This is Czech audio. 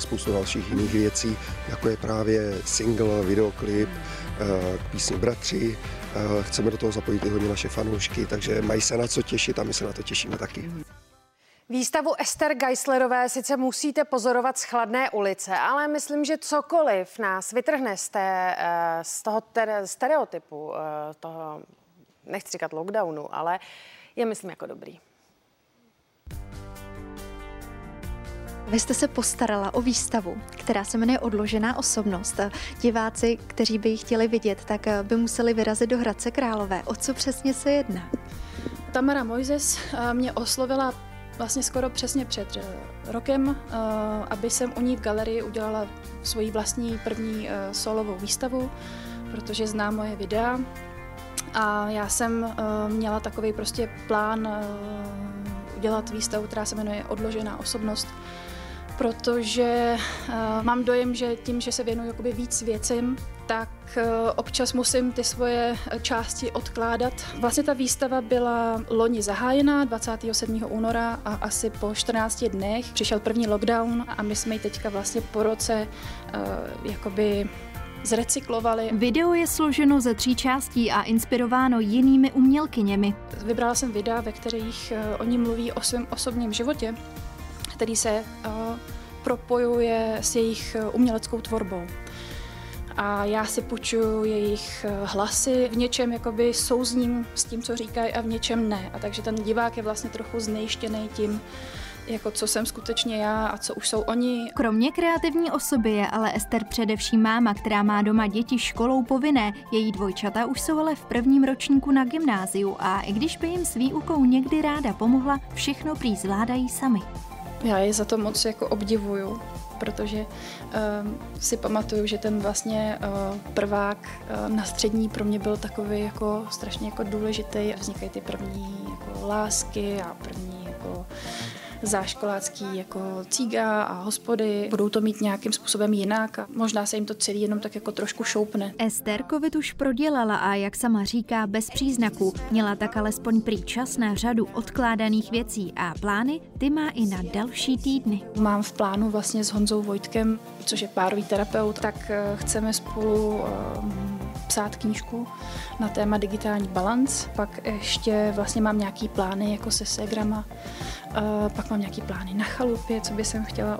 Spoustu dalších jiných věcí, jako je právě single, videoklip eh, k písni Bratři. Eh, chceme do toho zapojit i hodně naše fanoušky, takže mají se na co těšit a my se na to těšíme taky. Výstavu Ester Geislerové sice musíte pozorovat z chladné ulice, ale myslím, že cokoliv nás vytrhne z, té, eh, z toho stereotypu, toho, nechci říkat lockdownu, ale je myslím jako dobrý. Vy jste se postarala o výstavu, která se jmenuje Odložená osobnost. Diváci, kteří by ji chtěli vidět, tak by museli vyrazit do Hradce Králové. O co přesně se jedná? Tamara Mojzes eh, mě oslovila vlastně skoro přesně před eh, rokem, eh, aby jsem u ní v galerii udělala svoji vlastní první solovou výstavu, protože zná moje videa. A já jsem měla takový prostě plán udělat výstavu, která se jmenuje Odložená osobnost, protože uh, mám dojem, že tím, že se věnuju jakoby víc věcem, tak uh, občas musím ty svoje části odkládat. Vlastně ta výstava byla loni zahájená 27. února a asi po 14 dnech přišel první lockdown a my jsme ji teďka vlastně po roce uh, jakoby zrecyklovali. Video je složeno ze tří částí a inspirováno jinými umělkyněmi. Vybrala jsem videa, ve kterých oni mluví o svém osobním životě který se uh, propojuje s jejich eh, uměleckou tvorbou. A já si půjčuju jejich eh, hlasy, v něčem jakoby souzním s tím, co říkají a v něčem ne. A takže ten divák je vlastně trochu znejištěný tím, jako co jsem skutečně já a co už jsou oni. Kromě kreativní osoby je ale Ester především máma, která má doma děti školou povinné. Její dvojčata už jsou ale v prvním ročníku na gymnáziu a i když by jim s výukou někdy ráda pomohla, všechno prý zvládají sami. Já je za to moc jako obdivuju, protože uh, si pamatuju, že ten vlastně uh, prvák uh, na střední pro mě byl takový jako strašně jako důležitý. Vznikají ty první jako lásky a první jako záškolácký jako cíga a hospody. Budou to mít nějakým způsobem jinak a možná se jim to celý jenom tak jako trošku šoupne. Ester COVID už prodělala a jak sama říká, bez příznaků. Měla tak alespoň prý čas na řadu odkládaných věcí a plány ty má i na další týdny. Mám v plánu vlastně s Honzou Vojtkem, což je párový terapeut, tak eh, chceme spolu um, psát knížku na téma digitální balans. Pak ještě vlastně mám nějaký plány jako se Segrama. Uh, pak mám nějaký plány na chalupě, co by jsem chtěla